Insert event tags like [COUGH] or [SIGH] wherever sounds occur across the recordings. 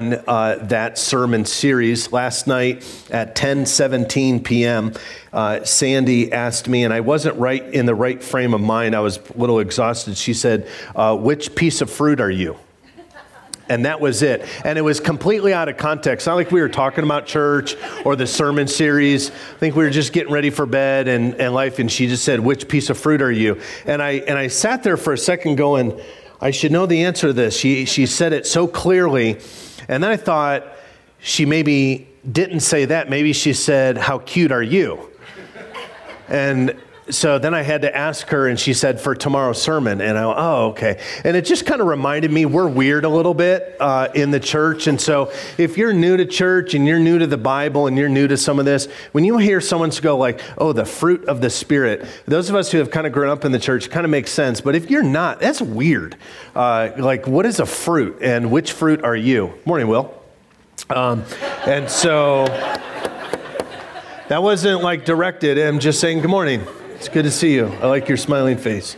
uh, that sermon series last night at 10:17 p.m. Uh, Sandy asked me, and I wasn't right in the right frame of mind. I was a little exhausted. She said, uh, "Which piece of fruit are you?" And that was it. And it was completely out of context. Not like we were talking about church or the sermon series. I think we were just getting ready for bed and, and life. And she just said, Which piece of fruit are you? And I, and I sat there for a second going, I should know the answer to this. She, she said it so clearly. And then I thought she maybe didn't say that. Maybe she said, How cute are you? And so then I had to ask her, and she said, for tomorrow's sermon. And I went, oh, okay. And it just kind of reminded me we're weird a little bit uh, in the church. And so if you're new to church and you're new to the Bible and you're new to some of this, when you hear someone go like, oh, the fruit of the Spirit, those of us who have kind of grown up in the church kind of makes sense. But if you're not, that's weird. Uh, like, what is a fruit and which fruit are you? Morning, Will. Um, and so that wasn't like directed. I'm just saying good morning. It's good to see you. I like your smiling face.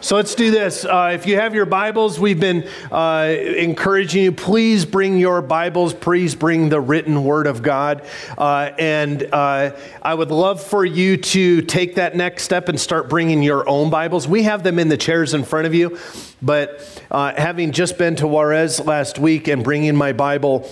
So let's do this. Uh, if you have your Bibles, we've been uh, encouraging you, please bring your Bibles, please bring the written Word of God. Uh, and uh, I would love for you to take that next step and start bringing your own Bibles. We have them in the chairs in front of you, but uh, having just been to Juarez last week and bringing my Bible,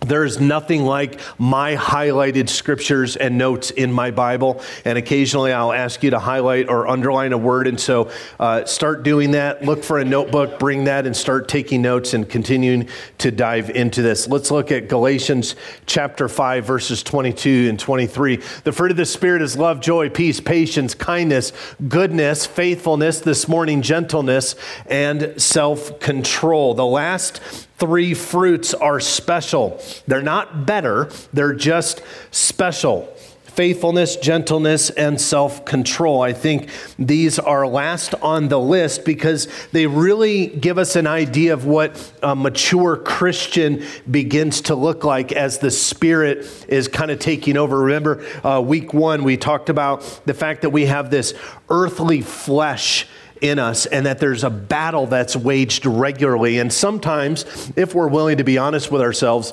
there's nothing like my highlighted scriptures and notes in my Bible. And occasionally I'll ask you to highlight or underline a word. And so uh, start doing that. Look for a notebook, bring that, and start taking notes and continuing to dive into this. Let's look at Galatians chapter 5, verses 22 and 23. The fruit of the Spirit is love, joy, peace, patience, kindness, goodness, faithfulness, this morning, gentleness, and self control. The last three fruits are special. They're not better, they're just special faithfulness, gentleness, and self control. I think these are last on the list because they really give us an idea of what a mature Christian begins to look like as the Spirit is kind of taking over. Remember, uh, week one, we talked about the fact that we have this earthly flesh in us and that there's a battle that's waged regularly. And sometimes, if we're willing to be honest with ourselves,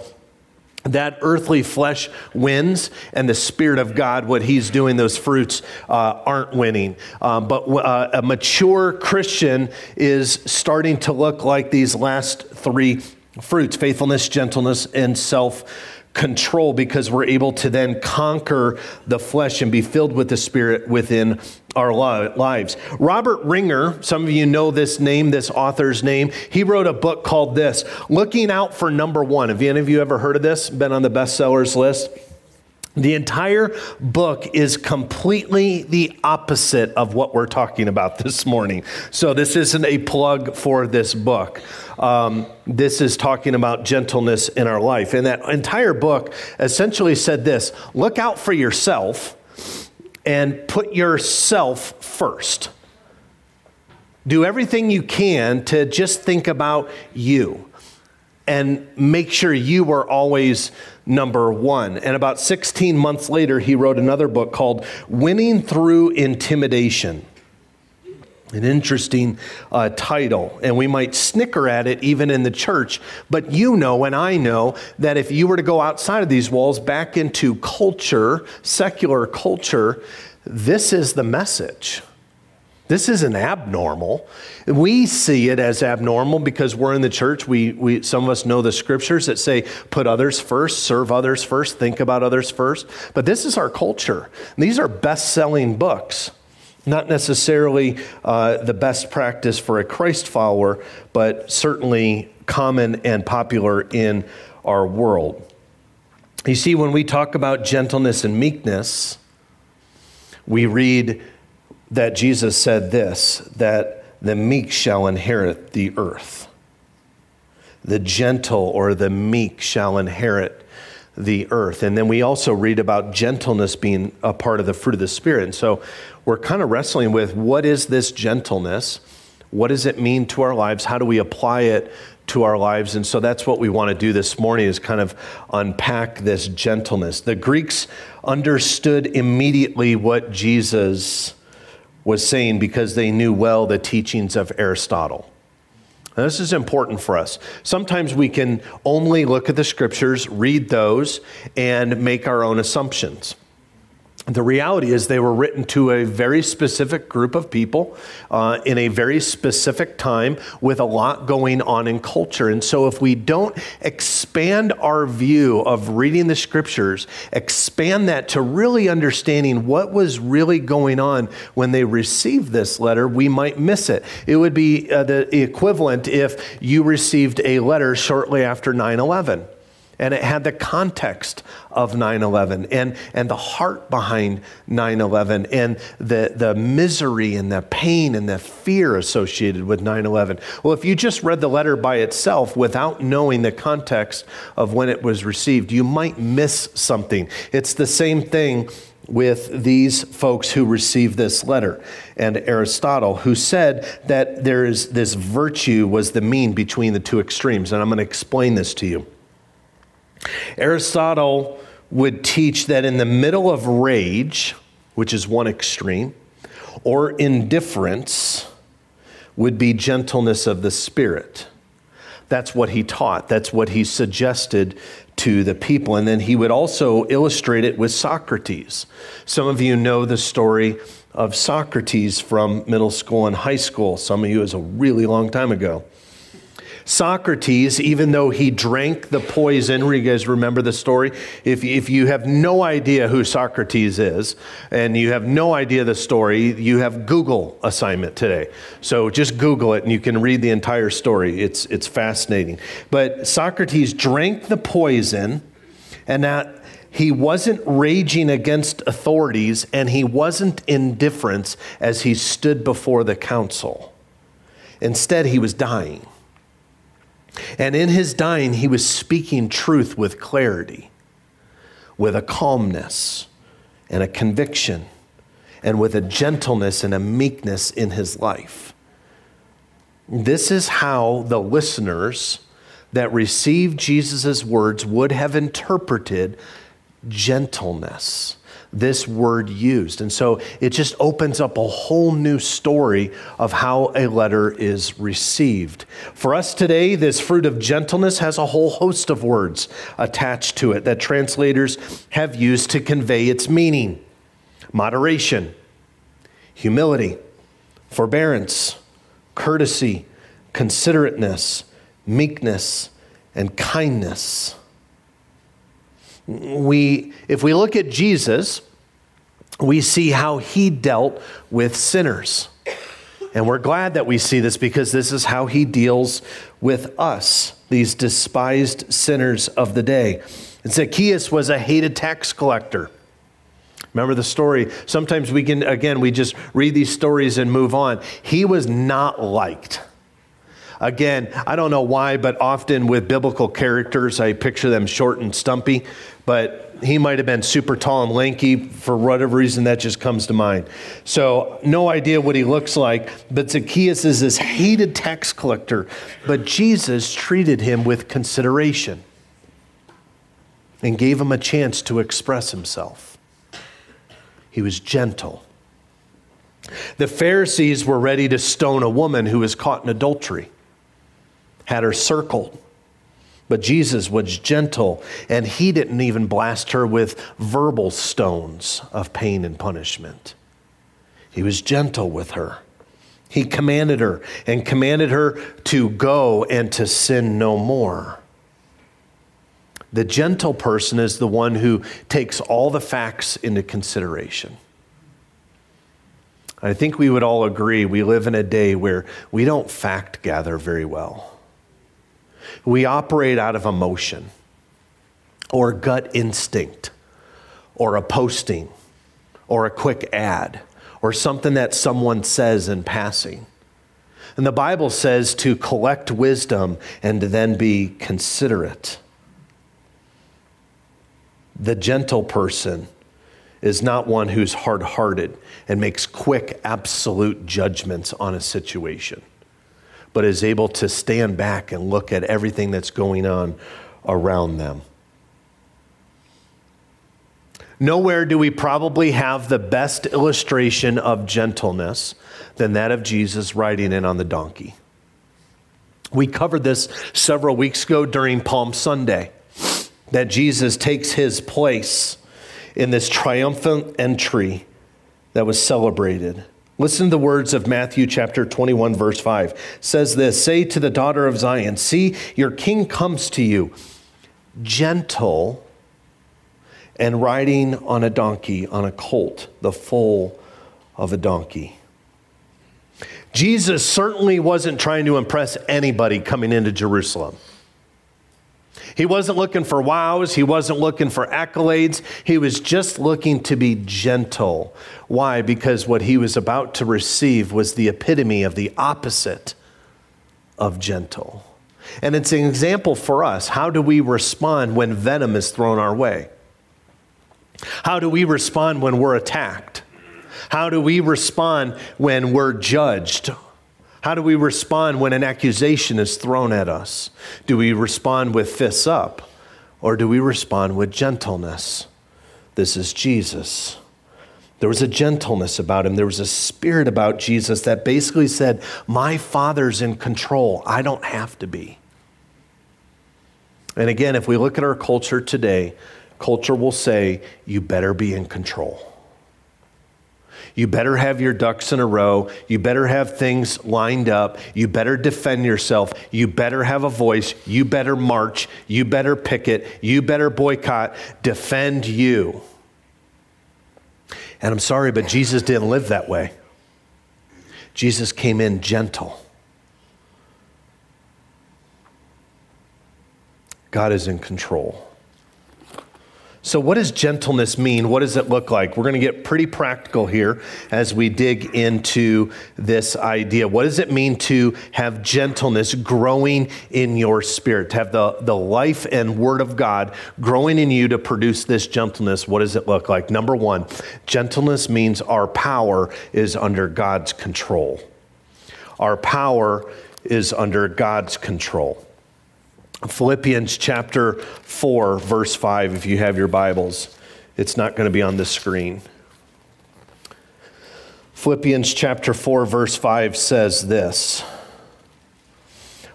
that earthly flesh wins, and the Spirit of God, what He's doing, those fruits uh, aren't winning. Um, but uh, a mature Christian is starting to look like these last three fruits faithfulness, gentleness, and self control because we're able to then conquer the flesh and be filled with the Spirit within our lives. Robert Ringer, some of you know this name, this author's name. He wrote a book called this Looking Out for Number One. Have any of you ever heard of this? Been on the bestsellers list? The entire book is completely the opposite of what we're talking about [LAUGHS] this morning. So, this isn't a plug for this book. Um, this is talking about gentleness in our life. And that entire book essentially said this look out for yourself and put yourself first. Do everything you can to just think about you and make sure you are always number one. And about 16 months later, he wrote another book called Winning Through Intimidation. An interesting uh, title, and we might snicker at it even in the church. But you know, and I know, that if you were to go outside of these walls back into culture, secular culture, this is the message. This isn't abnormal. We see it as abnormal because we're in the church. We, we, some of us know the scriptures that say, put others first, serve others first, think about others first. But this is our culture. These are best selling books. Not necessarily uh, the best practice for a Christ follower, but certainly common and popular in our world. You see, when we talk about gentleness and meekness, we read that Jesus said this that the meek shall inherit the earth. The gentle or the meek shall inherit the earth. And then we also read about gentleness being a part of the fruit of the Spirit. And so we're kind of wrestling with what is this gentleness? What does it mean to our lives? How do we apply it to our lives? And so that's what we want to do this morning is kind of unpack this gentleness. The Greeks understood immediately what Jesus was saying because they knew well the teachings of Aristotle. Now, this is important for us. Sometimes we can only look at the scriptures, read those, and make our own assumptions the reality is they were written to a very specific group of people uh, in a very specific time with a lot going on in culture. And so if we don't expand our view of reading the scriptures expand that to really understanding what was really going on when they received this letter we might miss it. It would be uh, the equivalent if you received a letter shortly after 9-11 and it had the context of 9 11 and, and the heart behind 9 11 and the, the misery and the pain and the fear associated with 9 11. Well, if you just read the letter by itself without knowing the context of when it was received, you might miss something. It's the same thing with these folks who received this letter and Aristotle, who said that there is this virtue was the mean between the two extremes. And I'm going to explain this to you. Aristotle would teach that in the middle of rage, which is one extreme, or indifference, would be gentleness of the spirit. That's what he taught. That's what he suggested to the people. And then he would also illustrate it with Socrates. Some of you know the story of Socrates from middle school and high school. Some of you is a really long time ago. Socrates, even though he drank the poison, you guys remember the story? If, if you have no idea who Socrates is and you have no idea the story, you have Google assignment today. So just Google it and you can read the entire story. It's, it's fascinating. But Socrates drank the poison and that he wasn't raging against authorities and he wasn't indifferent as he stood before the council. Instead, he was dying. And in his dying, he was speaking truth with clarity, with a calmness and a conviction, and with a gentleness and a meekness in his life. This is how the listeners that received Jesus' words would have interpreted gentleness this word used. And so it just opens up a whole new story of how a letter is received. For us today, this fruit of gentleness has a whole host of words attached to it that translators have used to convey its meaning moderation, humility, forbearance, courtesy, considerateness, meekness, and kindness we, if we look at Jesus, we see how he dealt with sinners. And we're glad that we see this because this is how he deals with us, these despised sinners of the day. And Zacchaeus was a hated tax collector. Remember the story? Sometimes we can, again, we just read these stories and move on. He was not liked. Again, I don't know why, but often with biblical characters, I picture them short and stumpy, but he might have been super tall and lanky for whatever reason that just comes to mind. So, no idea what he looks like, but Zacchaeus is this hated tax collector, but Jesus treated him with consideration and gave him a chance to express himself. He was gentle. The Pharisees were ready to stone a woman who was caught in adultery had her circled. But Jesus was gentle, and he didn't even blast her with verbal stones of pain and punishment. He was gentle with her. He commanded her and commanded her to go and to sin no more. The gentle person is the one who takes all the facts into consideration. I think we would all agree we live in a day where we don't fact gather very well. We operate out of emotion or gut instinct or a posting or a quick ad or something that someone says in passing. And the Bible says to collect wisdom and to then be considerate. The gentle person is not one who's hard hearted and makes quick, absolute judgments on a situation but is able to stand back and look at everything that's going on around them. Nowhere do we probably have the best illustration of gentleness than that of Jesus riding in on the donkey. We covered this several weeks ago during Palm Sunday that Jesus takes his place in this triumphant entry that was celebrated. Listen to the words of Matthew chapter 21 verse 5. It says this, "Say to the daughter of Zion, see your king comes to you, gentle and riding on a donkey, on a colt, the foal of a donkey." Jesus certainly wasn't trying to impress anybody coming into Jerusalem. He wasn't looking for wows. He wasn't looking for accolades. He was just looking to be gentle. Why? Because what he was about to receive was the epitome of the opposite of gentle. And it's an example for us. How do we respond when venom is thrown our way? How do we respond when we're attacked? How do we respond when we're judged? How do we respond when an accusation is thrown at us? Do we respond with fists up or do we respond with gentleness? This is Jesus. There was a gentleness about him. There was a spirit about Jesus that basically said, My Father's in control. I don't have to be. And again, if we look at our culture today, culture will say, You better be in control. You better have your ducks in a row. You better have things lined up. You better defend yourself. You better have a voice. You better march. You better picket. You better boycott. Defend you. And I'm sorry, but Jesus didn't live that way. Jesus came in gentle. God is in control. So, what does gentleness mean? What does it look like? We're going to get pretty practical here as we dig into this idea. What does it mean to have gentleness growing in your spirit, to have the, the life and word of God growing in you to produce this gentleness? What does it look like? Number one, gentleness means our power is under God's control. Our power is under God's control. Philippians chapter 4, verse 5, if you have your Bibles. It's not going to be on the screen. Philippians chapter 4, verse 5 says this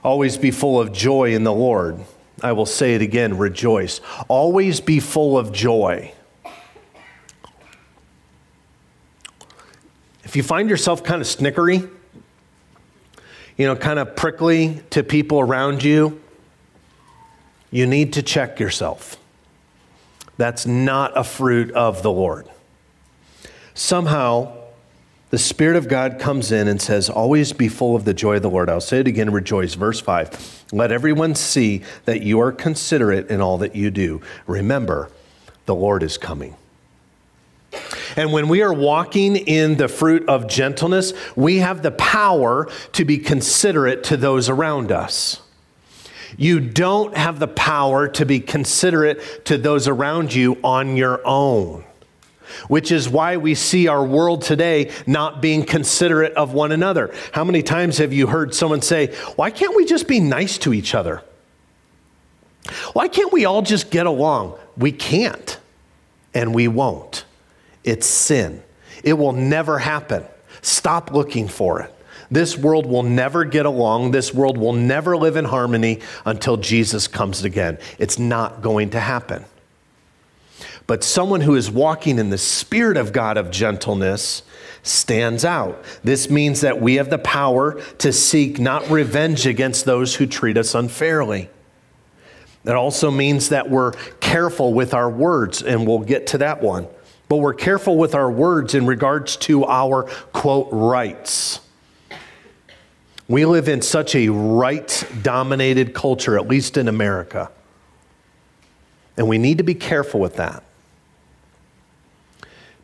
Always be full of joy in the Lord. I will say it again rejoice. Always be full of joy. If you find yourself kind of snickery, you know, kind of prickly to people around you, you need to check yourself. That's not a fruit of the Lord. Somehow, the Spirit of God comes in and says, Always be full of the joy of the Lord. I'll say it again, rejoice. Verse 5 Let everyone see that you are considerate in all that you do. Remember, the Lord is coming. And when we are walking in the fruit of gentleness, we have the power to be considerate to those around us. You don't have the power to be considerate to those around you on your own, which is why we see our world today not being considerate of one another. How many times have you heard someone say, Why can't we just be nice to each other? Why can't we all just get along? We can't, and we won't. It's sin. It will never happen. Stop looking for it. This world will never get along. This world will never live in harmony until Jesus comes again. It's not going to happen. But someone who is walking in the Spirit of God of gentleness stands out. This means that we have the power to seek not revenge against those who treat us unfairly. That also means that we're careful with our words, and we'll get to that one. But we're careful with our words in regards to our quote rights. We live in such a right dominated culture, at least in America. And we need to be careful with that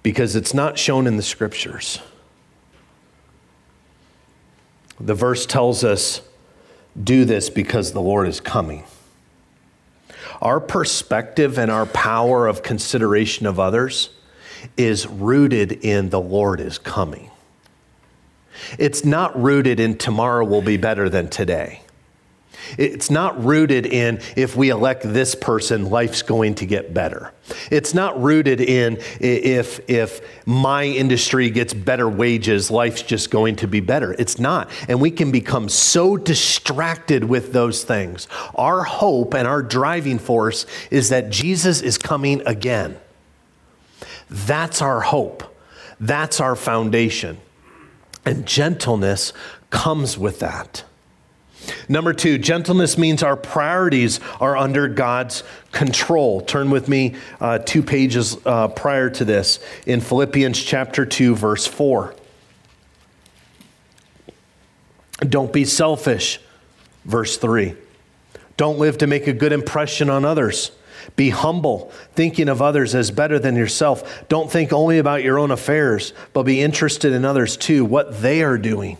because it's not shown in the scriptures. The verse tells us, do this because the Lord is coming. Our perspective and our power of consideration of others is rooted in the Lord is coming. It's not rooted in tomorrow will be better than today. It's not rooted in if we elect this person, life's going to get better. It's not rooted in if, if my industry gets better wages, life's just going to be better. It's not. And we can become so distracted with those things. Our hope and our driving force is that Jesus is coming again. That's our hope. That's our foundation. And gentleness comes with that. Number two, gentleness means our priorities are under God's control. Turn with me uh, two pages uh, prior to this in Philippians chapter 2, verse 4. Don't be selfish, verse 3. Don't live to make a good impression on others. Be humble, thinking of others as better than yourself. Don't think only about your own affairs, but be interested in others too, what they are doing.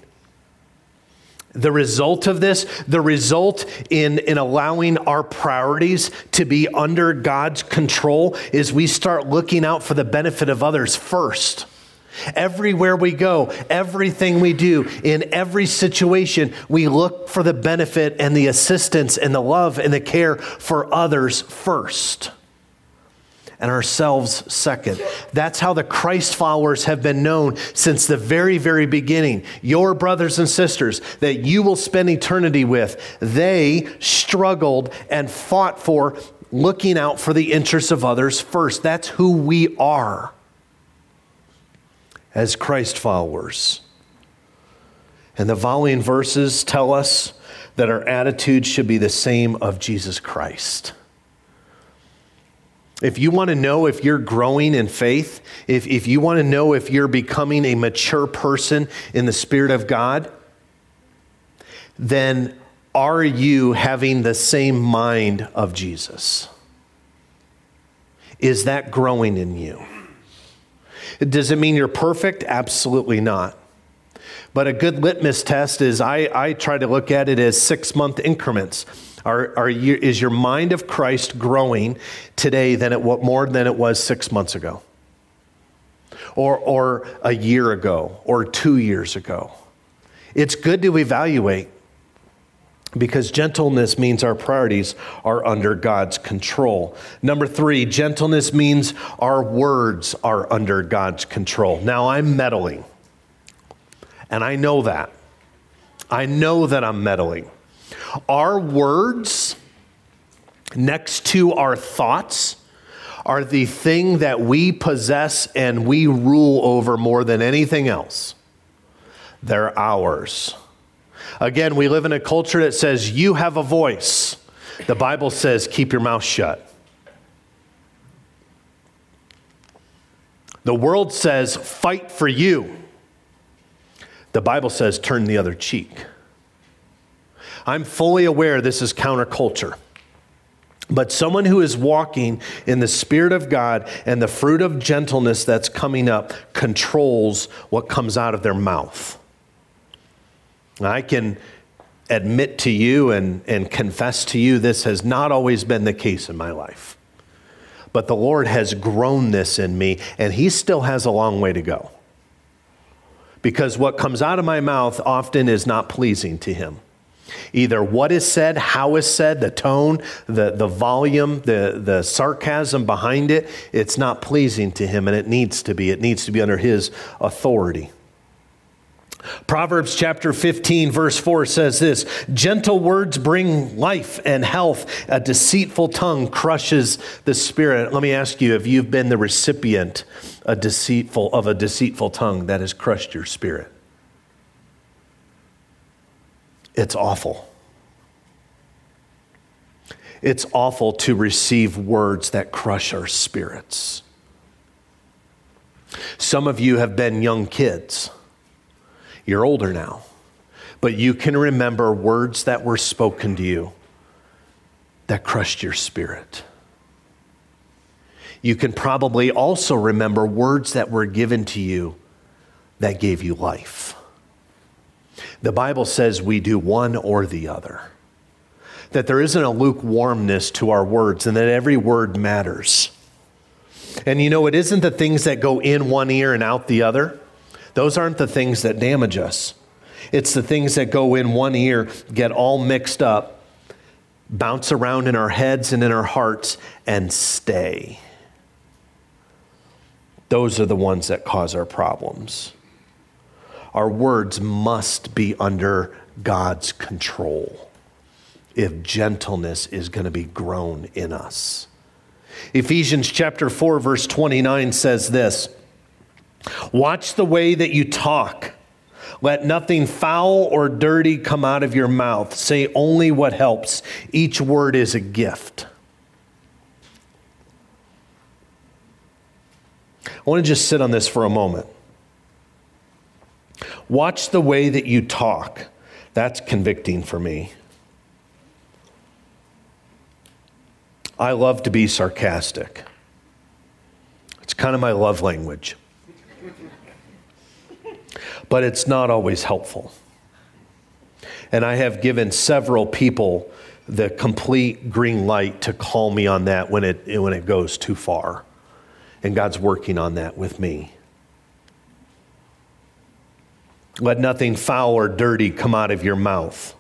The result of this, the result in, in allowing our priorities to be under God's control, is we start looking out for the benefit of others first. Everywhere we go, everything we do, in every situation, we look for the benefit and the assistance and the love and the care for others first and ourselves second. That's how the Christ followers have been known since the very, very beginning. Your brothers and sisters that you will spend eternity with, they struggled and fought for looking out for the interests of others first. That's who we are as Christ followers. And the following verses tell us that our attitude should be the same of Jesus Christ. If you want to know if you're growing in faith, if, if you want to know if you're becoming a mature person in the Spirit of God, then are you having the same mind of Jesus? Is that growing in you? Does it mean you're perfect? Absolutely not. But a good litmus test is I, I try to look at it as six month increments. Are, are you, is your mind of Christ growing today than it, more than it was six months ago? Or, or a year ago? Or two years ago? It's good to evaluate because gentleness means our priorities are under God's control. Number three, gentleness means our words are under God's control. Now, I'm meddling, and I know that. I know that I'm meddling. Our words next to our thoughts are the thing that we possess and we rule over more than anything else. They're ours. Again, we live in a culture that says you have a voice. The Bible says keep your mouth shut. The world says fight for you. The Bible says turn the other cheek. I'm fully aware this is counterculture. But someone who is walking in the Spirit of God and the fruit of gentleness that's coming up controls what comes out of their mouth. I can admit to you and, and confess to you this has not always been the case in my life. But the Lord has grown this in me, and He still has a long way to go. Because what comes out of my mouth often is not pleasing to Him. Either what is said, how is said, the tone, the, the volume, the, the sarcasm behind it, it's not pleasing to him, and it needs to be. It needs to be under his authority. Proverbs chapter 15, verse 4 says this Gentle words bring life and health. A deceitful tongue crushes the spirit. Let me ask you if you've been the recipient a deceitful, of a deceitful tongue that has crushed your spirit. It's awful. It's awful to receive words that crush our spirits. Some of you have been young kids. You're older now, but you can remember words that were spoken to you that crushed your spirit. You can probably also remember words that were given to you that gave you life. The Bible says we do one or the other. That there isn't a lukewarmness to our words and that every word matters. And you know, it isn't the things that go in one ear and out the other. Those aren't the things that damage us. It's the things that go in one ear, get all mixed up, bounce around in our heads and in our hearts and stay. Those are the ones that cause our problems. Our words must be under God's control if gentleness is going to be grown in us. Ephesians chapter 4 verse 29 says this, Watch the way that you talk. Let nothing foul or dirty come out of your mouth. Say only what helps. Each word is a gift. I want to just sit on this for a moment. Watch the way that you talk. That's convicting for me. I love to be sarcastic. It's kind of my love language. But it's not always helpful. And I have given several people the complete green light to call me on that when it, when it goes too far. And God's working on that with me. Let nothing foul or dirty come out of your mouth.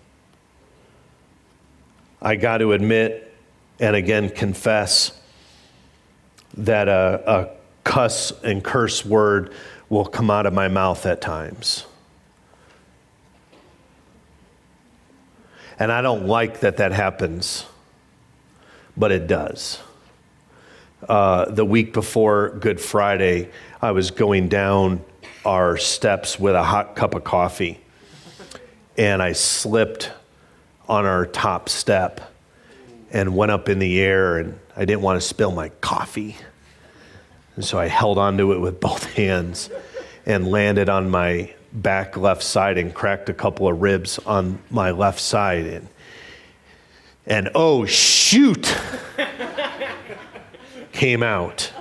I got to admit and again confess that a, a cuss and curse word will come out of my mouth at times. And I don't like that that happens, but it does. Uh, the week before Good Friday, I was going down our steps with a hot cup of coffee, and I slipped on our top step and went up in the air, and I didn't want to spill my coffee. And so I held onto it with [LAUGHS] both hands and landed on my back left side and cracked a couple of ribs on my left side. And, and oh, shoot, [LAUGHS] came out.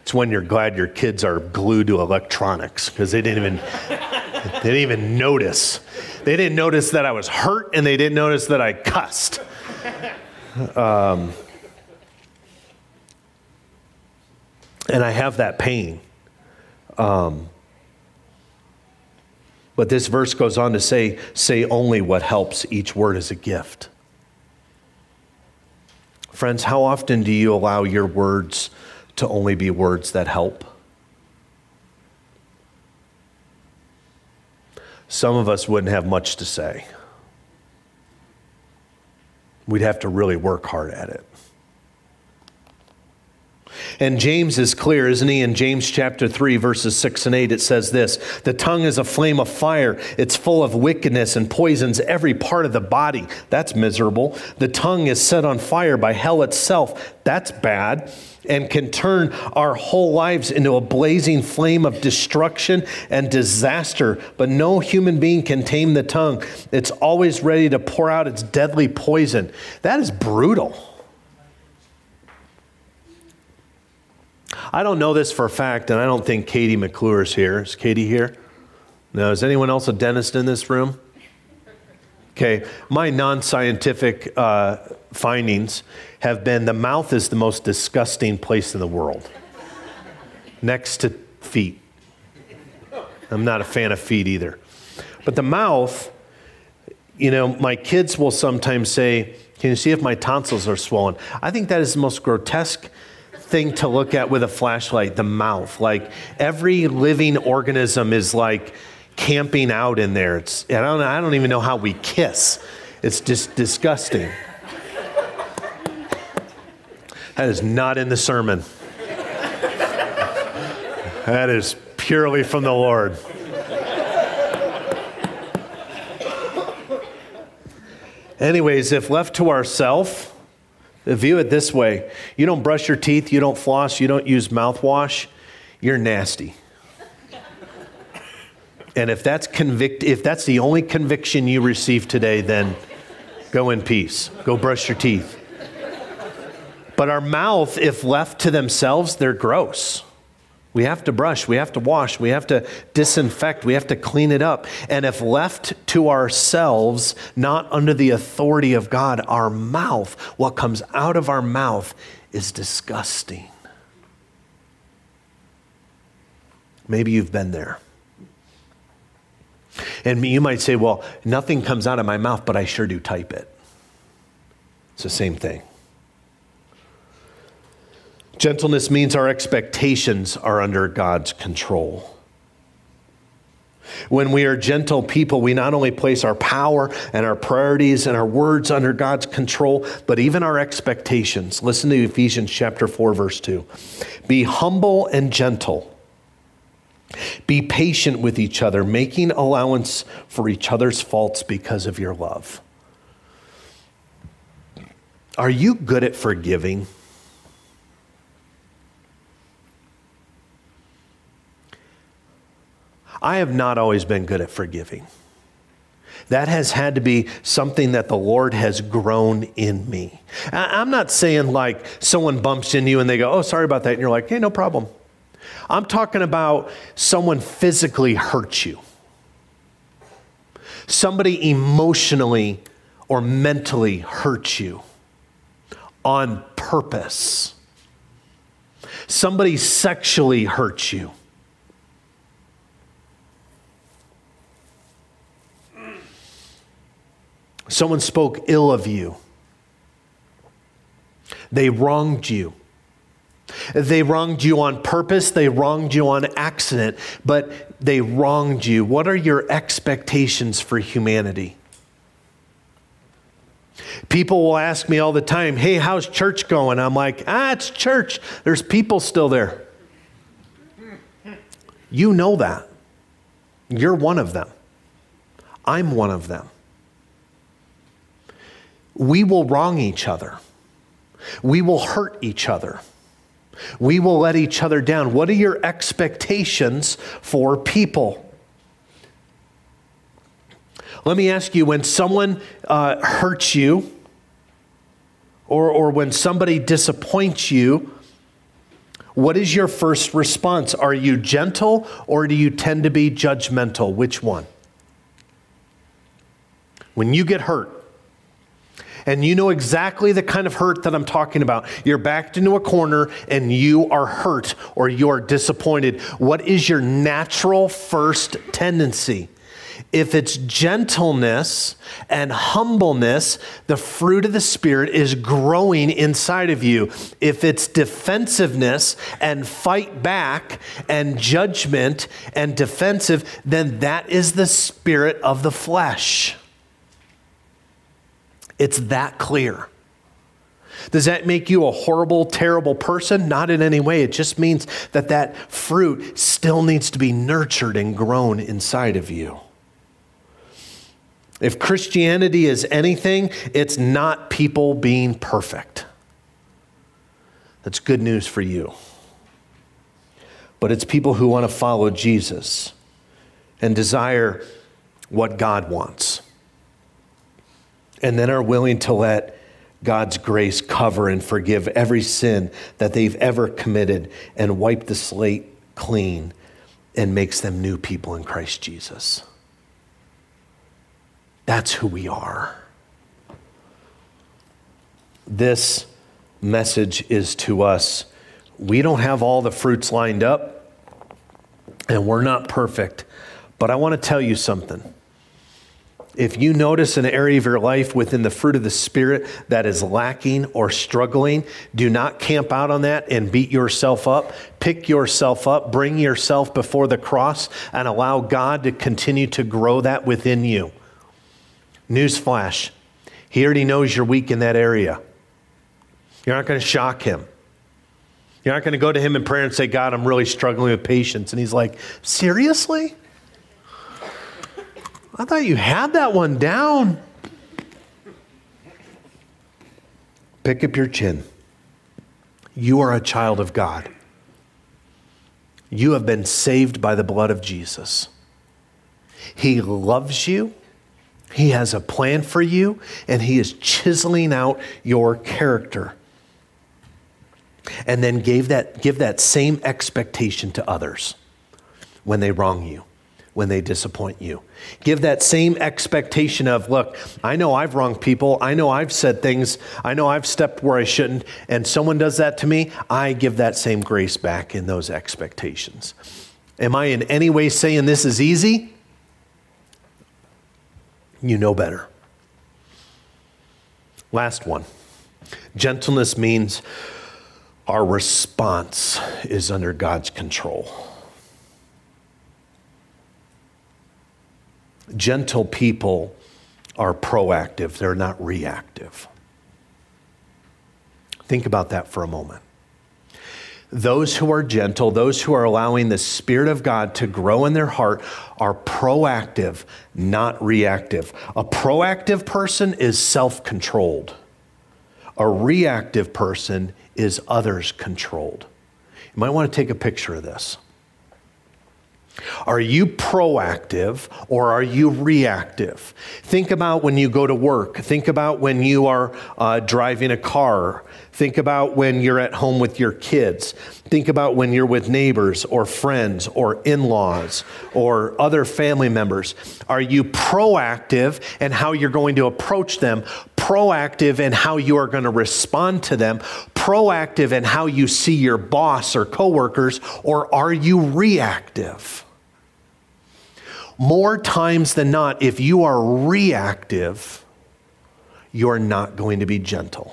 It's when you're glad your kids are glued to electronics because they didn't even they didn't even notice. They didn't notice that I was hurt and they didn't notice that I cussed. Um, and I have that pain. Um, but this verse goes on to say, say only what helps. Each word is a gift. Friends, how often do you allow your words to only be words that help? Some of us wouldn't have much to say. We'd have to really work hard at it. And James is clear, isn't he? In James chapter 3, verses 6 and 8, it says this The tongue is a flame of fire. It's full of wickedness and poisons every part of the body. That's miserable. The tongue is set on fire by hell itself. That's bad. And can turn our whole lives into a blazing flame of destruction and disaster. But no human being can tame the tongue. It's always ready to pour out its deadly poison. That is brutal. I don't know this for a fact, and I don't think Katie McClure is here. Is Katie here? No. Is anyone else a dentist in this room? Okay. My non scientific uh, findings have been the mouth is the most disgusting place in the world, next to feet. I'm not a fan of feet either. But the mouth, you know, my kids will sometimes say, Can you see if my tonsils are swollen? I think that is the most grotesque thing to look at with a flashlight the mouth. Like every living organism is like camping out in there. It's, I, don't, I don't even know how we kiss. It's just disgusting. That is not in the sermon. That is purely from the Lord. Anyways, if left to ourselves, View it this way you don't brush your teeth, you don't floss, you don't use mouthwash, you're nasty. and if that's convict if that's the only conviction you receive today, then go in peace. Go brush your teeth. But our mouth, if left to themselves, they're gross. We have to brush, we have to wash, we have to disinfect, we have to clean it up. And if left to ourselves, not under the authority of God, our mouth, what comes out of our mouth is disgusting. Maybe you've been there. And you might say, well, nothing comes out of my mouth, but I sure do type it. It's the same thing. Gentleness means our expectations are under God's control. When we are gentle people, we not only place our power and our priorities and our words under God's control, but even our expectations. Listen to Ephesians chapter 4 verse 2. Be humble and gentle. Be patient with each other, making allowance for each other's faults because of your love. Are you good at forgiving? I have not always been good at forgiving. That has had to be something that the Lord has grown in me. I'm not saying like someone bumps into you and they go, oh, sorry about that. And you're like, hey, no problem. I'm talking about someone physically hurts you, somebody emotionally or mentally hurts you on purpose, somebody sexually hurts you Someone spoke ill of you. They wronged you. They wronged you on purpose, they wronged you on accident, but they wronged you. What are your expectations for humanity? People will ask me all the time, hey, how's church going? I'm like, ah, it's church. There's people still there. You know that. You're one of them. I'm one of them we will wrong each other. We will hurt each other. We will let each other down. What are your expectations for people? Let me ask you when someone uh, hurts you, or, or when somebody disappoints you, what is your first response? Are you gentle or do you tend to be judgmental? Which one? When you get hurt, and you know exactly the kind of hurt that I'm talking about. You're backed into a corner and you are hurt or you are disappointed. What is your natural first tendency? If it's gentleness and humbleness, the fruit of the Spirit is growing inside of you. If it's defensiveness and fight back and judgment and defensive, then that is the spirit of the flesh. It's that clear. Does that make you a horrible, terrible person? Not in any way. It just means that that fruit still needs to be nurtured and grown inside of you. If Christianity is anything, it's not people being perfect. That's good news for you. But it's people who want to follow Jesus and desire what God wants and then are willing to let God's grace cover and forgive every sin that they've ever committed and wipe the slate clean and makes them new people in Christ Jesus. That's who we are. This message is to us. We don't have all the fruits lined up, and we're not perfect. But I want to tell you something. If you notice an area of your life within the fruit of the Spirit that is lacking or struggling, do not camp out on that and beat yourself up. Pick yourself up, bring yourself before the cross, and allow God to continue to grow that within you. Newsflash He already knows you're weak in that area. You're not going to shock Him. You're not going to go to Him in prayer and say, God, I'm really struggling with patience. And He's like, Seriously? I thought you had that one down. Pick up your chin. You are a child of God. You have been saved by the blood of Jesus. He loves you. He has a plan for you, and He is chiseling out your character. And then gave that, give that same expectation to others when they wrong you when they disappoint you. Give that same expectation of, look, I know I've wronged people. I know I've said things. I know I've stepped where I shouldn't. And someone does that to me, I give that same grace back in those expectations. Am I in any way saying this is easy? You know better. Last one. Gentleness means our response is under God's control. Gentle people are proactive, they're not reactive. Think about that for a moment. Those who are gentle, those who are allowing the Spirit of God to grow in their heart, are proactive, not reactive. A proactive person is self controlled, a reactive person is others controlled. You might want to take a picture of this. Are you proactive or are you reactive? Think about when you go to work. Think about when you are uh, driving a car. Think about when you're at home with your kids. Think about when you're with neighbors or friends or in laws or other family members. Are you proactive in how you're going to approach them? Proactive in how you are going to respond to them? Proactive in how you see your boss or coworkers? Or are you reactive? More times than not, if you are reactive, you're not going to be gentle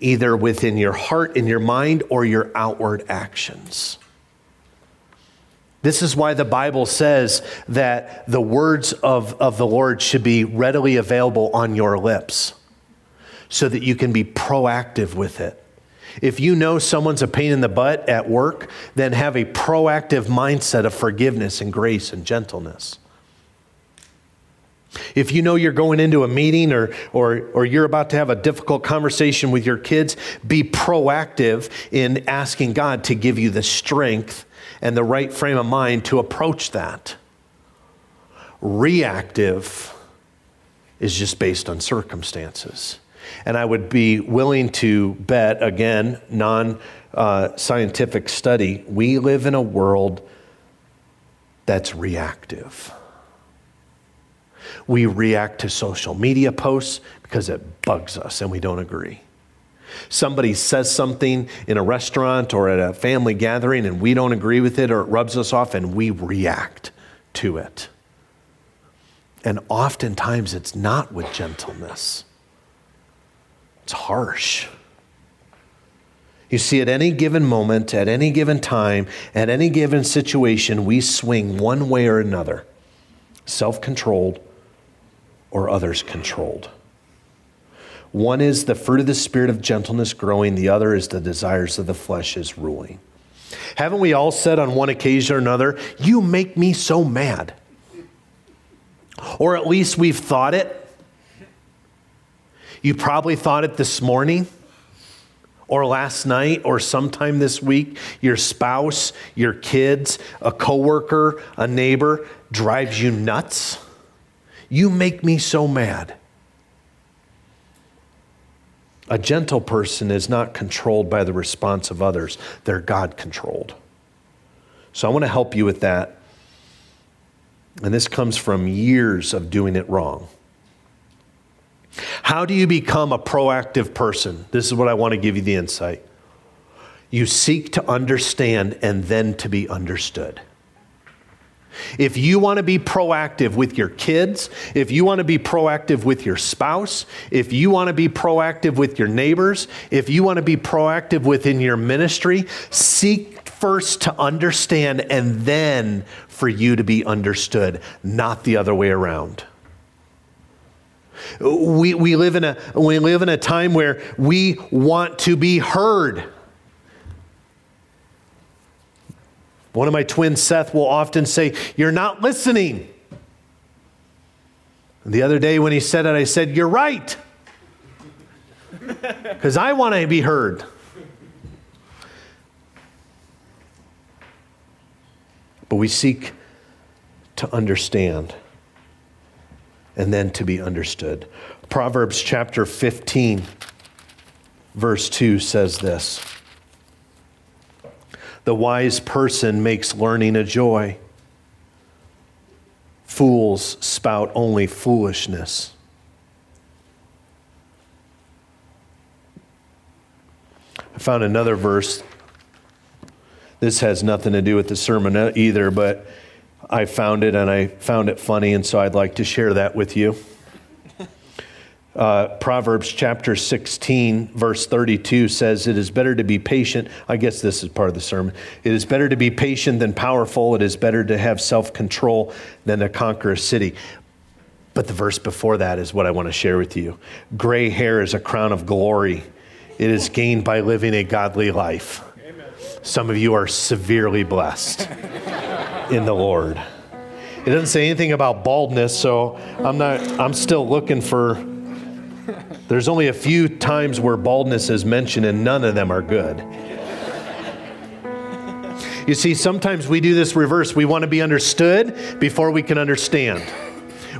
either within your heart, in your mind, or your outward actions. This is why the Bible says that the words of, of the Lord should be readily available on your lips so that you can be proactive with it. If you know someone's a pain in the butt at work, then have a proactive mindset of forgiveness and grace and gentleness. If you know you're going into a meeting or, or, or you're about to have a difficult conversation with your kids, be proactive in asking God to give you the strength and the right frame of mind to approach that. Reactive is just based on circumstances. And I would be willing to bet, again, non uh, scientific study, we live in a world that's reactive. We react to social media posts because it bugs us and we don't agree. Somebody says something in a restaurant or at a family gathering and we don't agree with it or it rubs us off and we react to it. And oftentimes it's not with gentleness, it's harsh. You see, at any given moment, at any given time, at any given situation, we swing one way or another self controlled or others controlled. One is the fruit of the Spirit of gentleness growing, the other is the desires of the flesh is ruling. Haven't we all said on one occasion or another, You make me so mad? Or at least we've thought it. You probably thought it this morning or last night or sometime this week. Your spouse, your kids, a coworker, a neighbor drives you nuts. You make me so mad. A gentle person is not controlled by the response of others, they're God controlled. So I want to help you with that. And this comes from years of doing it wrong. How do you become a proactive person? This is what I want to give you the insight. You seek to understand and then to be understood. If you want to be proactive with your kids, if you want to be proactive with your spouse, if you want to be proactive with your neighbors, if you want to be proactive within your ministry, seek first to understand and then for you to be understood, not the other way around. We, we, live in a, we live in a time where we want to be heard. One of my twins, Seth, will often say, You're not listening. the other day when he said it, I said, You're right. [LAUGHS] Because I want to be heard. But we seek to understand and then to be understood. Proverbs chapter 15, verse 2 says this. The wise person makes learning a joy. Fools spout only foolishness. I found another verse. This has nothing to do with the sermon either, but I found it and I found it funny, and so I'd like to share that with you. Uh, Proverbs chapter 16, verse 32 says, It is better to be patient. I guess this is part of the sermon. It is better to be patient than powerful. It is better to have self control than to conquer a city. But the verse before that is what I want to share with you. Gray hair is a crown of glory, it is gained by living a godly life. Some of you are severely blessed in the Lord. It doesn't say anything about baldness, so I'm not, I'm still looking for there's only a few times where baldness is mentioned, and none of them are good. You see, sometimes we do this reverse. We want to be understood before we can understand.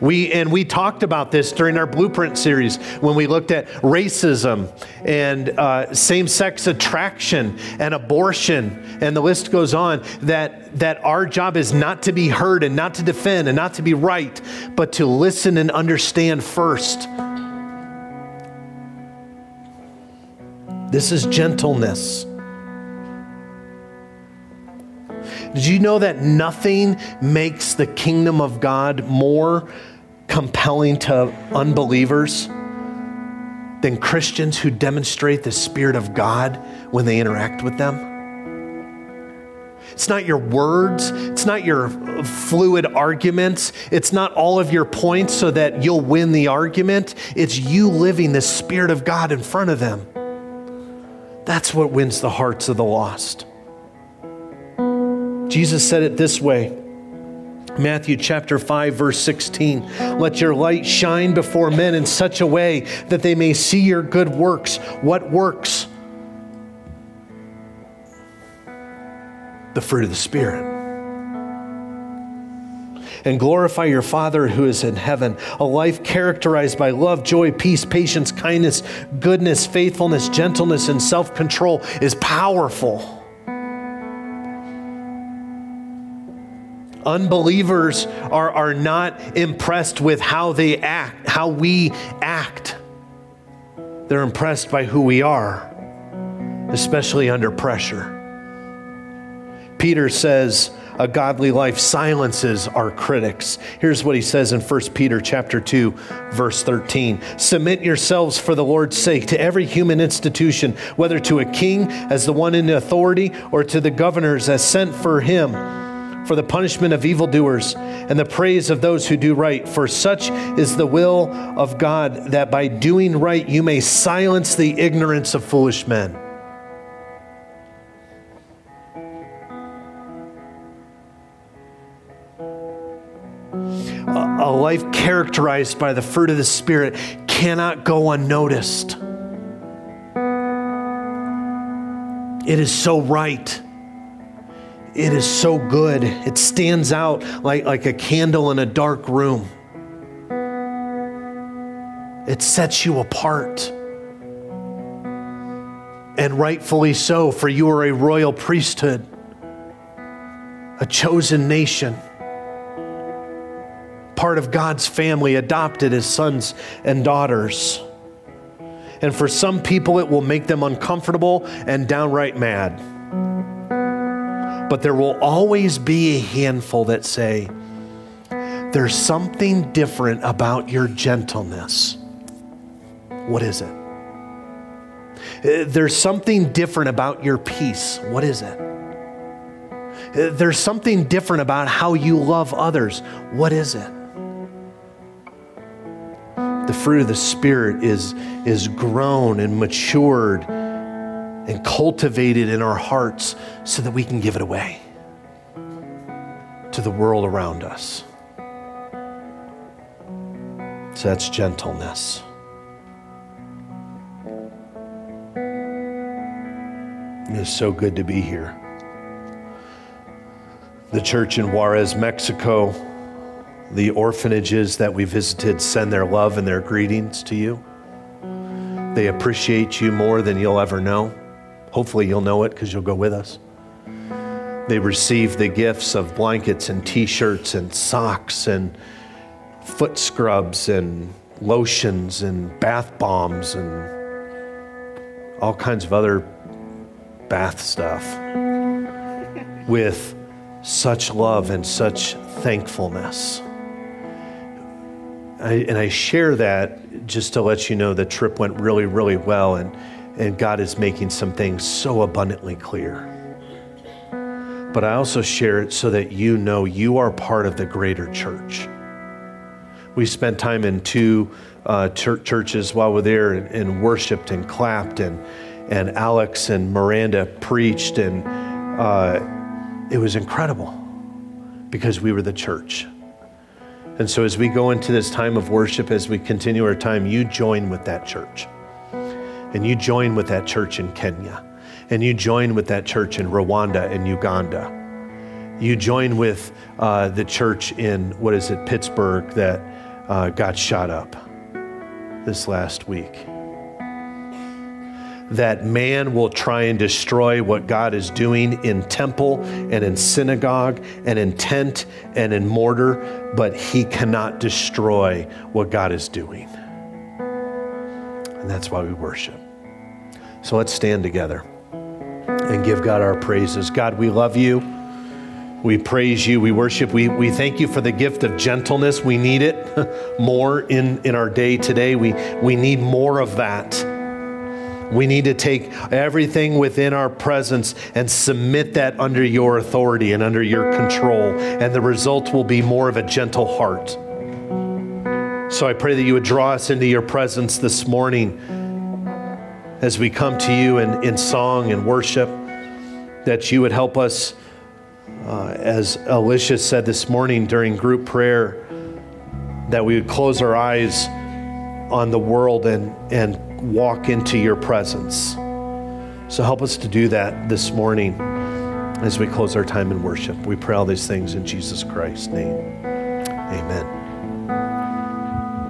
We, and we talked about this during our blueprint series when we looked at racism and uh, same sex attraction and abortion, and the list goes on. That, that our job is not to be heard and not to defend and not to be right, but to listen and understand first. This is gentleness. Did you know that nothing makes the kingdom of God more compelling to unbelievers than Christians who demonstrate the Spirit of God when they interact with them? It's not your words. It's not your fluid arguments. It's not all of your points so that you'll win the argument. It's you living the Spirit of God in front of them. That's what wins the hearts of the lost. Jesus said it this way Matthew chapter 5 verse 16 let your light shine before men in such a way that they may see your good works what works the fruit of the spirit and glorify your Father who is in heaven. A life characterized by love, joy, peace, patience, kindness, goodness, faithfulness, gentleness, and self control is powerful. Unbelievers are, are not impressed with how they act, how we act. They're impressed by who we are, especially under pressure. Peter says, a godly life silences our critics. Here's what he says in 1 Peter chapter 2 verse 13. Submit yourselves for the Lord's sake to every human institution, whether to a king as the one in authority or to the governors as sent for him for the punishment of evildoers and the praise of those who do right. For such is the will of God that by doing right you may silence the ignorance of foolish men. a life characterized by the fruit of the Spirit cannot go unnoticed. It is so right. It is so good. It stands out like, like a candle in a dark room. It sets you apart. And rightfully so, for you are a royal priesthood, a chosen nation part of God's family, adopted as sons and daughters. And for some people, it will make them uncomfortable and downright mad. But there will always be a handful that say, There's something different about your gentleness. What is it? Uh, there's something different about your peace. What is it? Uh, there's something different about how you love others. What is it? the fruit of the Spirit is, is grown and matured and cultivate it in our hearts so that we can give it away to the world around us. So that's gentleness. It is so good to be here. The church in Juarez, Mexico, the orphanages that we visited send their love and their greetings to you. They appreciate you more than you'll ever know. Hopefully, you'll know it because you'll go with us. They receive the gifts of blankets and t shirts and socks and foot scrubs and lotions and bath bombs and all kinds of other bath stuff with such love and such thankfulness. I, and I share that just to let you know the trip went really, really well, and, and God is making some things so abundantly clear. But I also share it so that you know you are part of the greater church. We spent time in two uh, churches while we're there and, and, worshiped and clapped, and, and Alex and Miranda preached, and uh, it was incredible because we were the church. And so, as we go into this time of worship, as we continue our time, you join with that church. And you join with that church in Kenya. And you join with that church in Rwanda and Uganda. You join with uh, the church in, what is it, Pittsburgh, that uh, got shot up this last week that man will try and destroy what God is doing in temple and in synagogue and in tent and in mortar, but he cannot destroy what God is doing. And that's why we worship. So let's stand together and give God our praises. God, we love you. We praise you. We worship. We, we thank you for the gift of gentleness. We need it [LAUGHS] more in, in our day today. We, we need more of that. We need to take everything within our presence and submit that under your authority and under your control, and the result will be more of a gentle heart. So I pray that you would draw us into your presence this morning as we come to you in, in song and worship, that you would help us, uh, as Alicia said this morning during group prayer, that we would close our eyes on the world and, and walk into your presence. So help us to do that this morning as we close our time in worship. We pray all these things in Jesus Christ's name. Amen.